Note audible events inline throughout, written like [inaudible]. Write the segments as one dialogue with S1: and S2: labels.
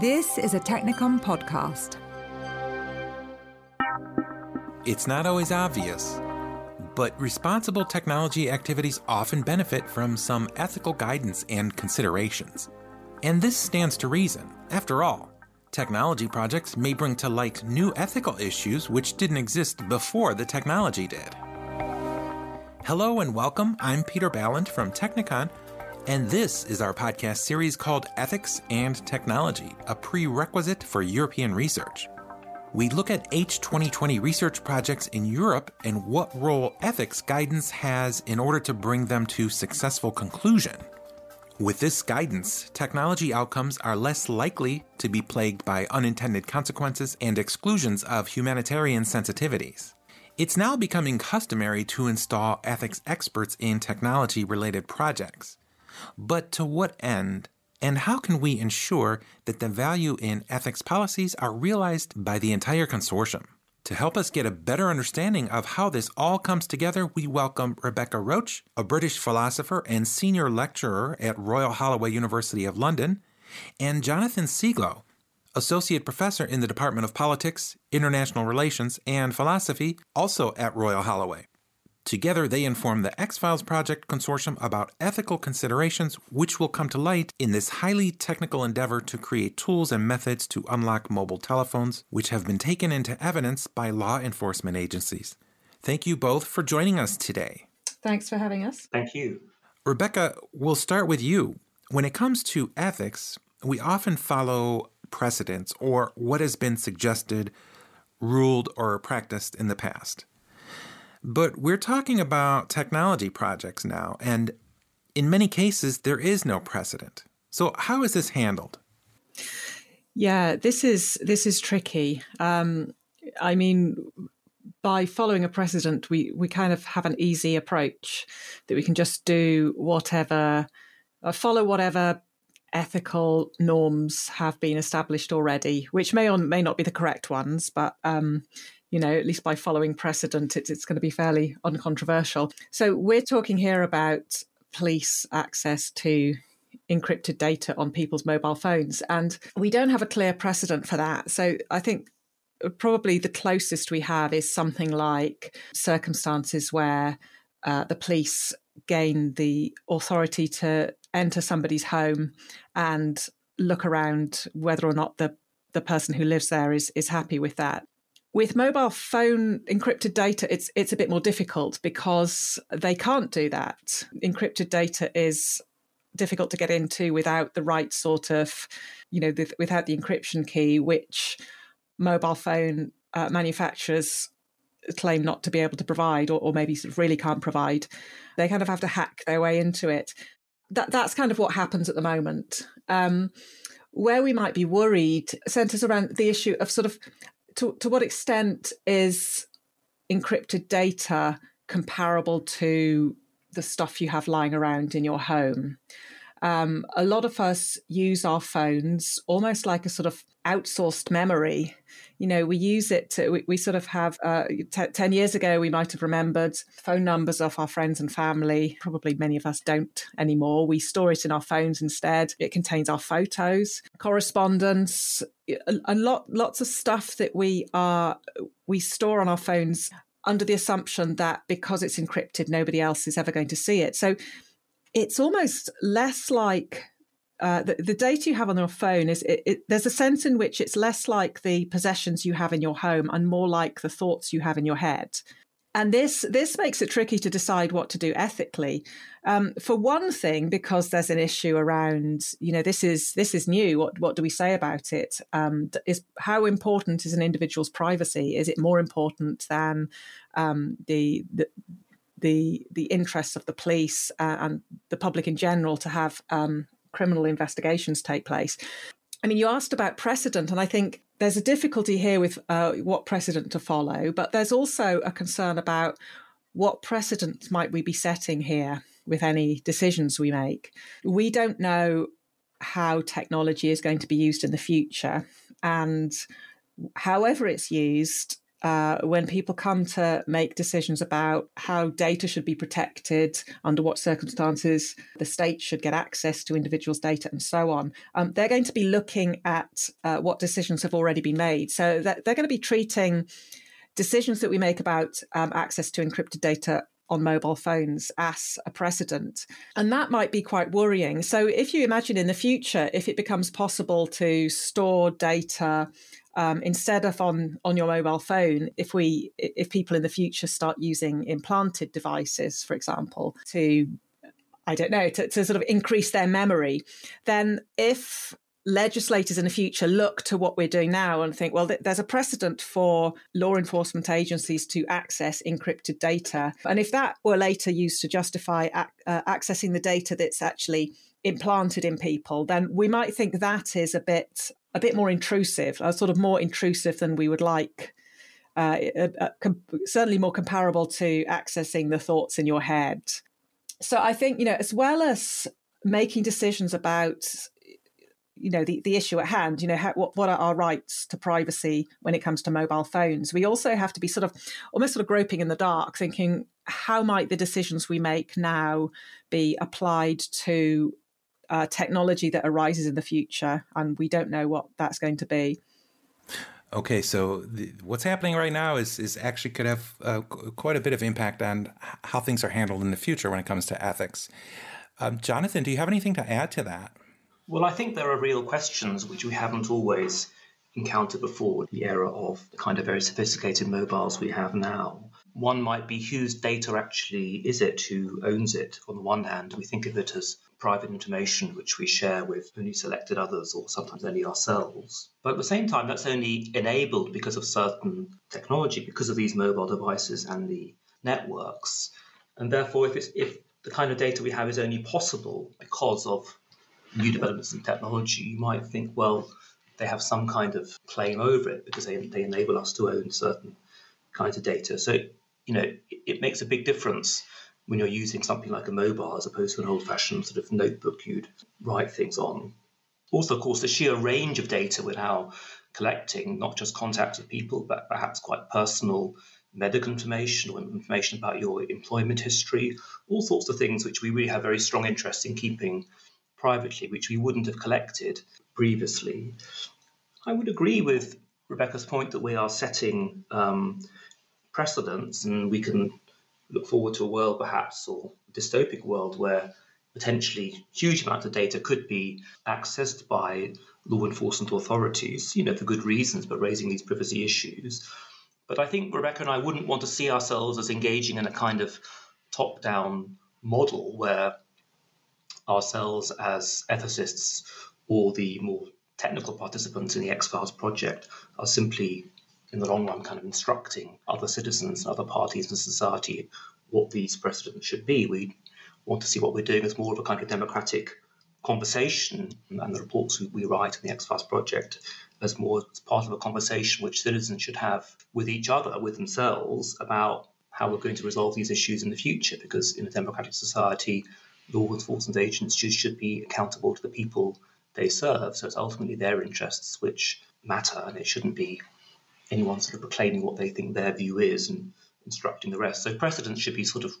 S1: This is a Technikon podcast.
S2: It's not always obvious, but responsible technology activities often benefit from some ethical guidance and considerations. And this stands to reason. After all, technology projects may bring to light new ethical issues which didn't exist before the technology did. Hello and welcome. I'm Peter Balint from Technikon, and this is our podcast series called Ethics and Technology, a prerequisite for European research. We look at H2020 research projects in Europe and what role ethics guidance has in order to bring them to successful conclusion. With this guidance, technology outcomes are less likely to be plagued by unintended consequences and exclusions of humanitarian sensitivities. It's now becoming customary to install ethics experts in technology related projects. But to what end? And how can we ensure that the value in ethics policies are realized by the entire consortium? To help us get a better understanding of how this all comes together, we welcome Rebecca Roache, a British philosopher and senior lecturer at Royal Holloway University of London, and Jonathan Seglow, associate professor in the Department of Politics, International Relations, and Philosophy, also at Royal Holloway. Together, they inform the EXFILES Project Consortium about ethical considerations which will come to light in this highly technical endeavor to create tools and methods to unlock mobile telephones, which have been taken into evidence by law enforcement agencies. Thank you both for joining us today.
S3: Thanks for having us.
S4: Thank you.
S2: Rebecca, we'll start with you. When it comes to ethics, we often follow precedents or what has been suggested, ruled, or practiced in the past. But we're talking about technology projects now, and in many cases, there is no precedent. So, how is this handled?
S3: Yeah, this is this is tricky. Um, I mean, by following a precedent, we we kind of have an easy approach that we can just do whatever, uh, follow whatever ethical norms have been established already, which may or may not be the correct ones, but um, you know, at least by following precedent, it's, it's going to be fairly uncontroversial. So we're talking here about police access to encrypted data on people's mobile phones, and we don't have a clear precedent for that. So I think probably the closest we have is something like circumstances where uh, the police gain the authority to enter somebody's home and look around whether or not the the person who lives there is is happy with that. With mobile phone encrypted data, it's it's a bit more difficult because they can't do that. Encrypted data is difficult to get into without the right sort of, you know, the, without the encryption key, which mobile phone uh, manufacturers claim not to be able to provide, or, or maybe sort of really can't provide. They kind of have to hack their way into it that that's kind of what happens at the moment. Um, where we might be worried centers around the issue of sort of to, to what extent is encrypted data comparable to the stuff you have lying around in your home. Um, a lot of us use our phones almost like a sort of outsourced memory. You know, we use it to, we, we sort of have, uh, t- 10 years ago, we might have remembered phone numbers of our friends and family. Probably many of us don't anymore. We store it in our phones instead. It contains our photos, correspondence, a, a lot, lots of stuff that we are, we store on our phones under the assumption that because it's encrypted, nobody else is ever going to see it. So it's almost less like uh, the, the, data you have on your phone is it, it, there's a sense in which it's less like the possessions you have in your home and more like the thoughts you have in your head. And this this makes it tricky to decide what to do ethically. Um, for one thing, because there's an issue around, you know, this is this is new. What what do we say about it? Um, is how important is an individual's privacy? Is it more important than um, the, the the the interests of the police uh, and the public in general to have um, criminal investigations take place. I mean, you asked about precedent, and I think there's a difficulty here with uh, what precedent to follow, but there's also a concern about what precedent might we be setting here with any decisions we make. We don't know how technology is going to be used in the future, and however it's used, uh, when people come to make decisions about how data should be protected, under what circumstances the state should get access to individuals' data, and so on, um, they're going to be looking at uh, what decisions have already been made. So they're going to be treating decisions that we make about um, access to encrypted data on mobile phones as a precedent. And that might be quite worrying. So, if you imagine in the future, if it becomes possible to store data um, instead of on on your mobile phone, if we if people in the future start using implanted devices, for example, to I don't know, to, to sort of increase their memory, then if legislators in the future look to what we're doing now and think, well, th- there's a precedent for law enforcement agencies to access encrypted data. And if that were later used to justify ac- uh, accessing the data that's actually implanted in people, then we might think that is a bit a bit more intrusive, uh, sort of more intrusive than we would like. Uh, uh, uh com- certainly more comparable to accessing the thoughts in your head. So I think you know, as well as making decisions about you know the, the issue at hand you know how, what, what are our rights to privacy when it comes to mobile phones we also have to be sort of almost sort of groping in the dark thinking how might the decisions we make now be applied to uh, technology that arises in the future and we don't know what that's going to be
S2: Okay, so the, what's happening right now is is actually could have uh, quite a bit of impact on how things are handled in the future when it comes to ethics. Um, Jonathan, do you have anything to add to that?
S4: Well, I think there are real questions which we haven't always encountered before the era of the kind of very sophisticated mobiles we have now. One might be whose data actually is it, who owns it? On the one hand, we think of it as private information which we share with only selected others or sometimes only ourselves. But at the same time, that's only enabled because of certain technology, because of these mobile devices and the networks. And therefore, if, if the kind of data we have is only possible because of new developments in technology, you might think, well, they have some kind of claim over it because they, they enable us to own certain kinds of data. So, you know, it, it makes a big difference when you're using something like a mobile as opposed to an old fashioned sort of notebook you'd write things on. Also, of course, the sheer range of data we're now collecting, not just contacts with people, but perhaps quite personal medical information or information about your employment history, all sorts of things which we really have very strong interest in keeping privately, which we wouldn't have collected previously. I would agree with Rebecca's point that we are setting um, precedents, and we can look forward to a world, perhaps, or dystopic world where potentially huge amounts of data could be accessed by law enforcement authorities, you know, for good reasons, but raising these privacy issues. But I think Rebecca and I wouldn't want to see ourselves as engaging in a kind of top down model where ourselves as ethicists or the more technical participants in the EXFILES project are simply, in the long run, kind of instructing other citizens and other parties in society what these precedents should be. We want to see what we're doing as more of a kind of democratic conversation, and the reports we write in the X project as more as part of a conversation which citizens should have with each other, with themselves, about how we're going to resolve these issues in the future. Because in a democratic society, law enforcement agents should be accountable to the people they serve. So it's ultimately their interests which matter, and it shouldn't be anyone sort of proclaiming what they think their view is and instructing the rest. So precedents should be sort of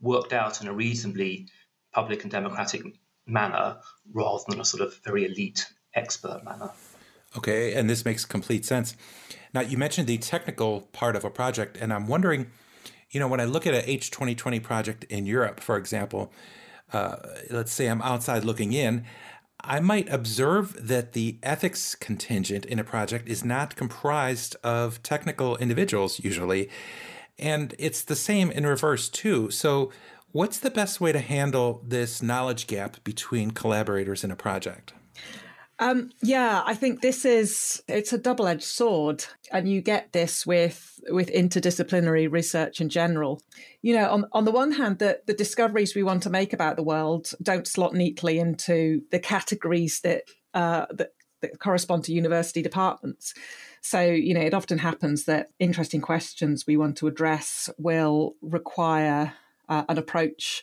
S4: worked out in a reasonably public and democratic manner rather than a sort of very elite expert manner.
S2: Okay, and this makes complete sense. Now, you mentioned the technical part of a project, and I'm wondering, you know, when I look at a H2020 project in Europe, for example, uh, let's say I'm outside looking in, I might observe that the ethics contingent in a project is not comprised of technical individuals usually. And it's the same in reverse too. So, what's the best way to handle this knowledge gap between collaborators in a project?
S3: Um, yeah, I think this is it's a double edged sword, and you get this with with interdisciplinary research in general. You know, on on the one hand, the the discoveries we want to make about the world don't slot neatly into the categories that uh, that, that correspond to university departments. So, you know, it often happens that interesting questions we want to address will require uh, an approach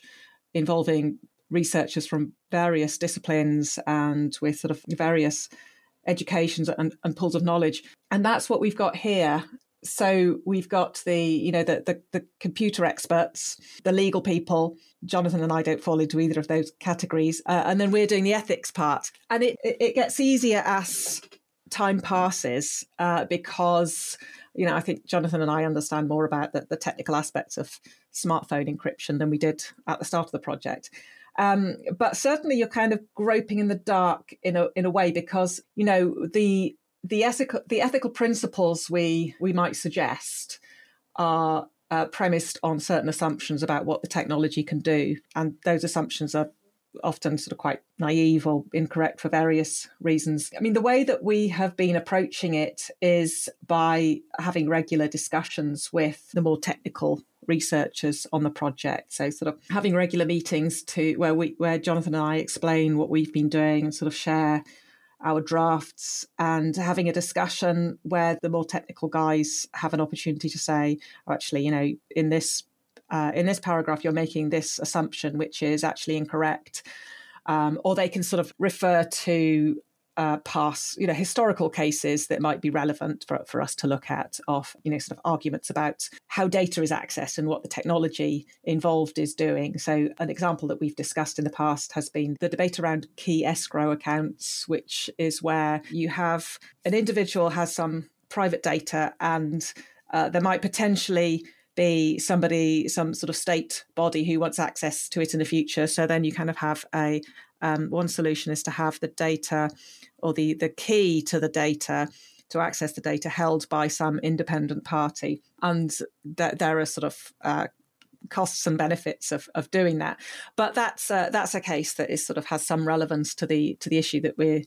S3: involving researchers from various disciplines and with sort of various educations and, and pools of knowledge. And that's what we've got here. so we've got the you know the, the, the computer experts the legal people jonathan and i don't fall into either of those categories uh, and then we're doing the ethics part and it it gets easier as time passes uh, because you know i think jonathan and i understand more about the, the technical aspects of smartphone encryption than we did at the start of the project um, but certainly you're kind of groping in the dark in a in a way because you know the the ethical the ethical principles we we might suggest are uh, premised on certain assumptions about what the technology can do, and those assumptions are often sort of quite naive or incorrect for various reasons. I mean, the way that we have been approaching it is by having regular discussions with the more technical researchers on the project. So sort of having regular meetings to where we where Jonathan and I explain what we've been doing and sort of share our drafts and having a discussion where the more technical guys have an opportunity to say, oh, actually, you know, in this uh, in this paragraph, you're making this assumption, which is actually incorrect. Um, or they can sort of refer to uh, past, you know, historical cases that might be relevant for, for us to look at of, you know, sort of arguments about how data is accessed and what the technology involved is doing. So an example that we've discussed in the past has been the debate around key escrow accounts, which is where you have an individual has some private data and uh, there might potentially be somebody, some sort of state body who wants access to it in the future. So then you kind of have a um, one solution is to have the data or the, the key to the data to access the data held by some independent party. And th- there are sort of uh, costs and benefits of, of doing that. But that's uh, that's a case that is sort of has some relevance to the to the issue that we're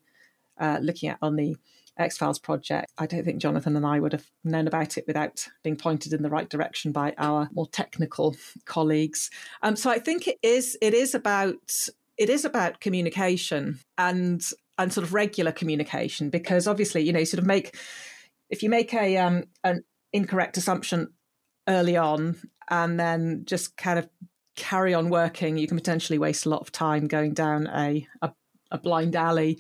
S3: uh, looking at on the EXFILES project. I don't think Jonathan and I would have known about it without being pointed in the right direction by our more technical colleagues. Um, so I think it is it is about it is about communication and and sort of regular communication because obviously you know you sort of make if you make a um an incorrect assumption early on and then just kind of carry on working you can potentially waste a lot of time going down a a, a blind alley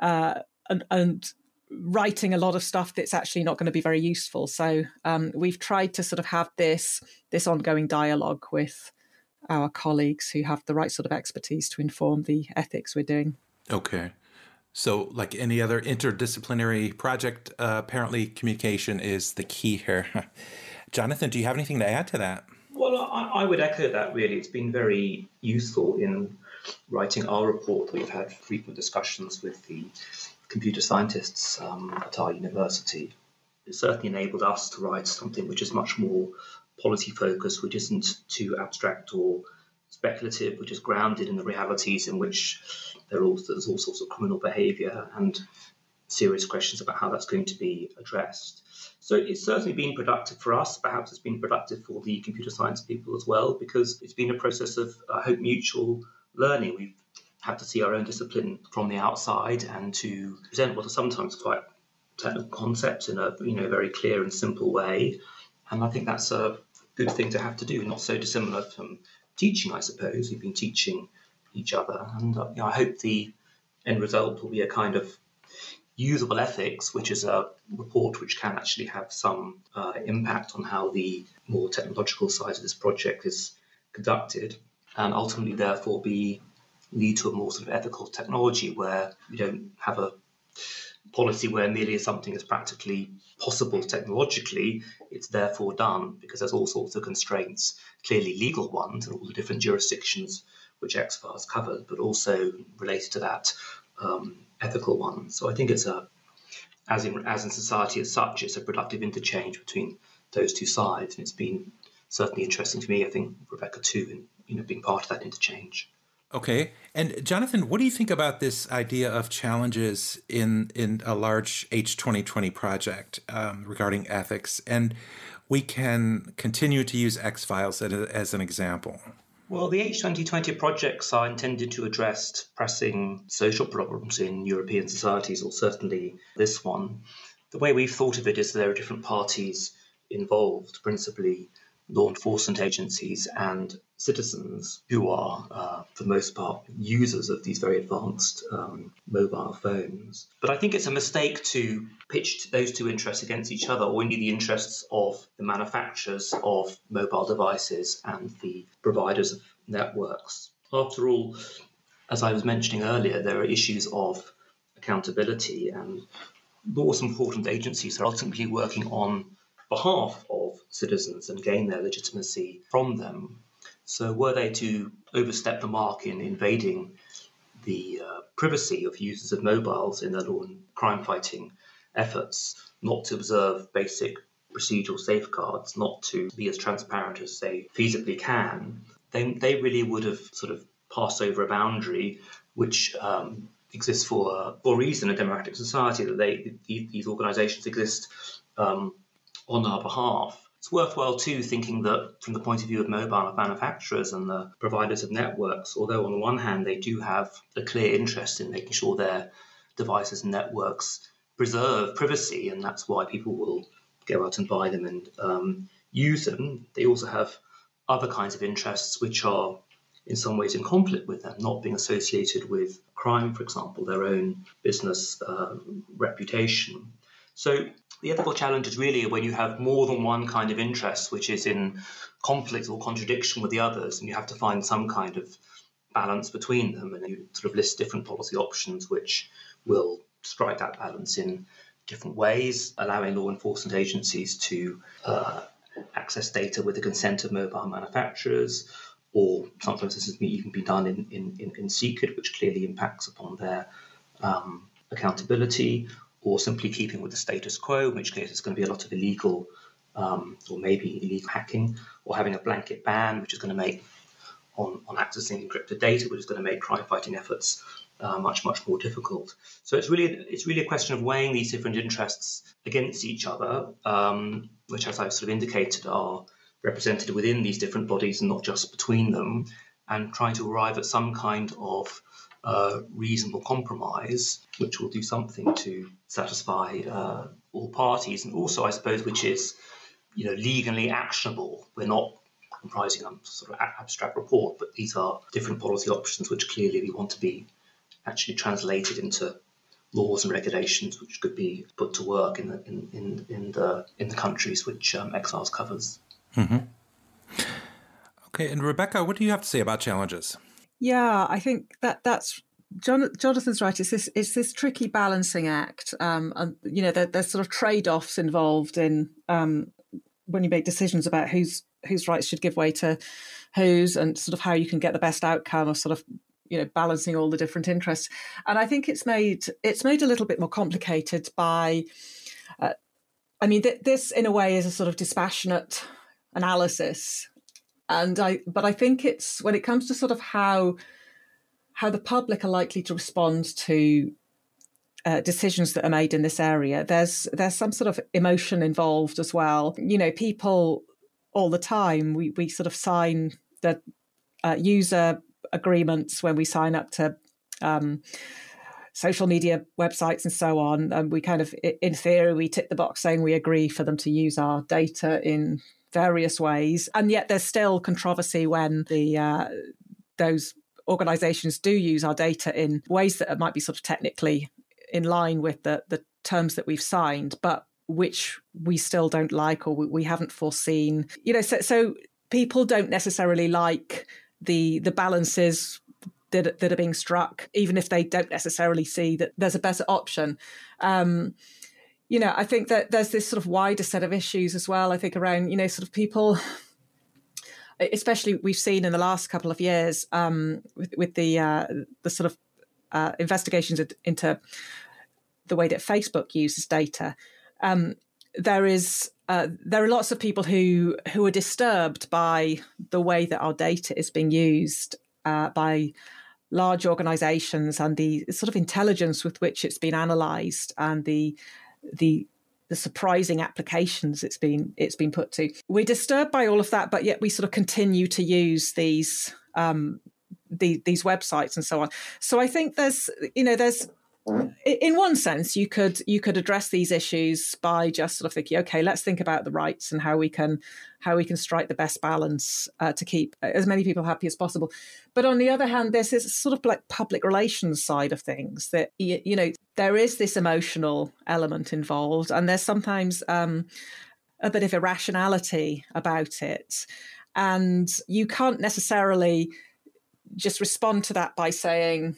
S3: uh, and, and writing a lot of stuff that's actually not going to be very useful. So um, we've tried to sort of have this this ongoing dialogue with our colleagues who have the right sort of expertise to inform the ethics we're doing.
S2: Okay. So, like any other interdisciplinary project, uh, apparently communication is the key here. [laughs] Jonathan, do you have anything to add to that?
S4: Well, I, I, would echo that really. It's been very useful in writing our report. We've had frequent discussions with the computer scientists um, at our university. It certainly enabled us to write something which is much more policy focus, which isn't too abstract or speculative, which is grounded in the realities in which there all, there's all sorts of criminal behaviour and serious questions about how that's going to be addressed. So it's certainly been productive for us. Perhaps it's been productive for the computer science people as well, because it's been a process of, I hope, mutual learning. We've had to see our own discipline from the outside and to present what are sometimes quite technical concepts in a you know very clear and simple way. And I think that's a good thing to have to do, not so dissimilar from teaching, I suppose. We've been teaching each other, and uh, you know, I hope the end result will be a kind of usable ethics, which is a report which can actually have some uh, impact on how the more technological side of this project is conducted, and ultimately, therefore, be lead to a more sort of ethical technology where we don't have a policy where merely something is practically possible technologically, it's therefore done because there's all sorts of constraints, clearly legal ones in all the different jurisdictions which EXFILES covered, but also related to that um, ethical ones. So I think it's a, as in as in society as such, it's a productive interchange between those two sides, and it's been certainly interesting to me. I think Rebecca too, in you know being part of that interchange.
S2: Okay. And Jonathan, what do you think about this idea of challenges in in a large H twenty twenty project um, regarding ethics? And we can continue to use EXFILES as an example.
S4: Well, the H2020 projects are intended to address pressing social problems in European societies, or certainly this one. The way we've thought of it is there are different parties involved, principally law enforcement agencies and citizens who are, uh, for the most part, users of these very advanced um, mobile phones. But I think it's a mistake to pitch those two interests against each other, or indeed the interests of the manufacturers of mobile devices and the providers of networks. After all, as I was mentioning earlier, there are issues of accountability, and laws enforcement agencies are ultimately working on behalf of citizens and gain their legitimacy from them. So, were they to overstep the mark in invading the uh, privacy of users of mobiles in their law and crime fighting efforts, not to observe basic procedural safeguards, not to be as transparent as they feasibly can, they, they really would have sort of passed over a boundary which um, exists for, for a reason in a democratic society, that they, these, these organizations exist um, on our behalf. It's worthwhile too thinking that from the point of view of mobile manufacturers and the providers of networks, although on the one hand they do have a clear interest in making sure their devices and networks preserve privacy, and that's why people will go out and buy them and um, use them, they also have other kinds of interests which are in some ways in conflict with them, not being associated with crime, for example, their own business uh, reputation. So the ethical challenge is really when you have more than one kind of interest which is in conflict or contradiction with the others, and you have to find some kind of balance between them, and you sort of list different policy options which will strike that balance in different ways, allowing law enforcement agencies to uh, access data with the consent of mobile manufacturers, or sometimes this has even been done in, in, in, secret, which clearly impacts upon their um, accountability, or simply keeping with the status quo, in which case it's going to be a lot of illegal um, or maybe illegal hacking, or having a blanket ban, which is going to make on, on accessing encrypted data, which is going to make crime fighting efforts uh, much much more difficult. So it's really it's really a question of weighing these different interests against each other, um, which, as I've sort of indicated, are represented within these different bodies and not just between them, and trying to arrive at some kind of uh, reasonable compromise, which will do something to satisfy uh, all parties, and also, I suppose, which is you know legally actionable. We're not comprising a sort of abstract report, but these are different policy options which clearly we want to be actually translated into laws and regulations which could be put to work in the in, in, in the in the countries which um, EXFILES covers.
S2: Mm-hmm. Okay, and Rebecca, what do you have to say about challenges?
S3: Yeah, I think that that's John, Jonathan's right. It's this it's this tricky balancing act, um, and you know there, there's sort of trade offs involved in um, when you make decisions about whose whose rights should give way to whose, and sort of how you can get the best outcome of sort of you know balancing all the different interests and i think it's made it's made a little bit more complicated by uh, i mean th- this in a way is a sort of dispassionate analysis and i but i think it's when it comes to sort of how how the public are likely to respond to uh, decisions that are made in this area there's there's some sort of emotion involved as well you know people all the time we we sort of sign the uh, user agreements when we sign up to um, social media websites and so on. And we kind of, in theory, we tick the box saying we agree for them to use our data in various ways. And yet there's still controversy when the uh, those organizations do use our data in ways that might be sort of technically in line with the, the terms that we've signed, but which we still don't like or we haven't foreseen. You know, so, so people don't necessarily like the the balances that, that are being struck, even if they don't necessarily see that there's a better option. Um, you know, I think that there's this sort of wider set of issues as well. I think around, you know, sort of people, especially we've seen in the last couple of years um, with, with the uh, the sort of uh, investigations into the way that Facebook uses data. Um, there is uh, there are lots of people who who are disturbed by the way that our data is being used uh, by large organizations and the sort of intelligence with which it's been analyzed and the the the surprising applications it's been it's been put to. We're disturbed by all of that, but yet we sort of continue to use these um, the, these websites and so on. So I think there's you know there's in one sense, you could you could address these issues by just sort of thinking, okay, let's think about the rights and how we can how we can strike the best balance uh, to keep as many people happy as possible. But on the other hand, there's this sort of like public relations side of things that you, you know there is this emotional element involved, and there's sometimes um, a bit of irrationality about it, and you can't necessarily just respond to that by saying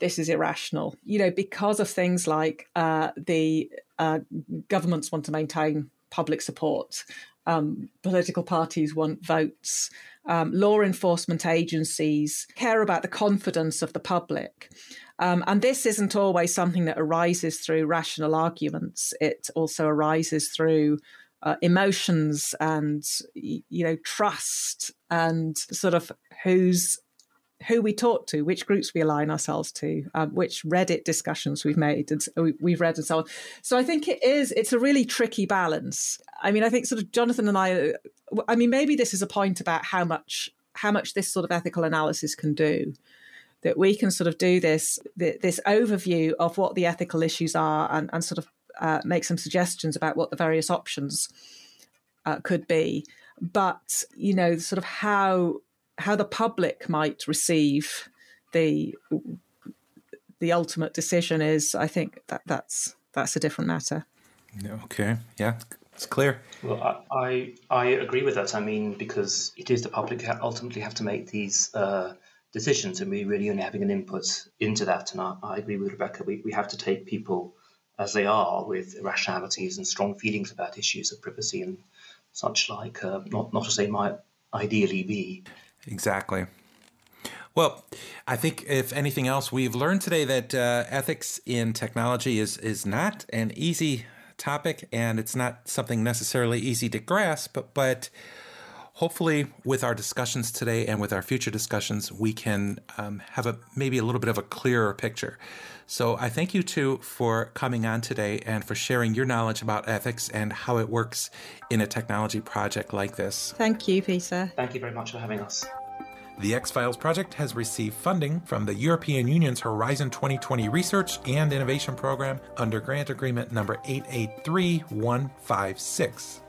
S3: this is irrational. You know, because of things like uh, the uh, governments want to maintain public support, um, political parties want votes, um, law enforcement agencies care about the confidence of the public. Um, and this isn't always something that arises through rational arguments. It also arises through uh, emotions and you know trust and sort of who's who we talk to, which groups we align ourselves to, um, which Reddit discussions we've made and we've read and so on. So I think it is, it's a really tricky balance. I mean, I think sort of Jonathan and I, I mean, maybe this is a point about how much, how much this sort of ethical analysis can do. That we can sort of do this, this overview of what the ethical issues are and, and sort of uh, make some suggestions about what the various options uh, could be. But, you know, sort of how how the public might receive the the ultimate decision is, I think that that's that's a different matter.
S2: Okay, yeah, it's clear.
S4: Well, I, I, I agree with that. I mean, because it is the public who ultimately have to make these uh, decisions, and we really only having an input into that. And I, I agree with Rebecca. We we have to take people as they are, with irrationalities and strong feelings about issues of privacy and such like. Uh, not not to say might ideally be.
S2: Exactly. Well, I think if anything else, we've learned today that uh, ethics in technology is is not an easy topic, and it's not something necessarily easy to grasp. But, but hopefully, with our discussions today and with our future discussions, we can um, have a maybe a little bit of a clearer picture. So I thank you too for coming on today and for sharing your knowledge about ethics and how it works in a technology project like this.
S3: Thank you, Peter.
S4: Thank you very much for having us.
S2: The EXFILES project has received funding from the European Union's Horizon 2020 Research and Innovation Program under grant agreement number 883156.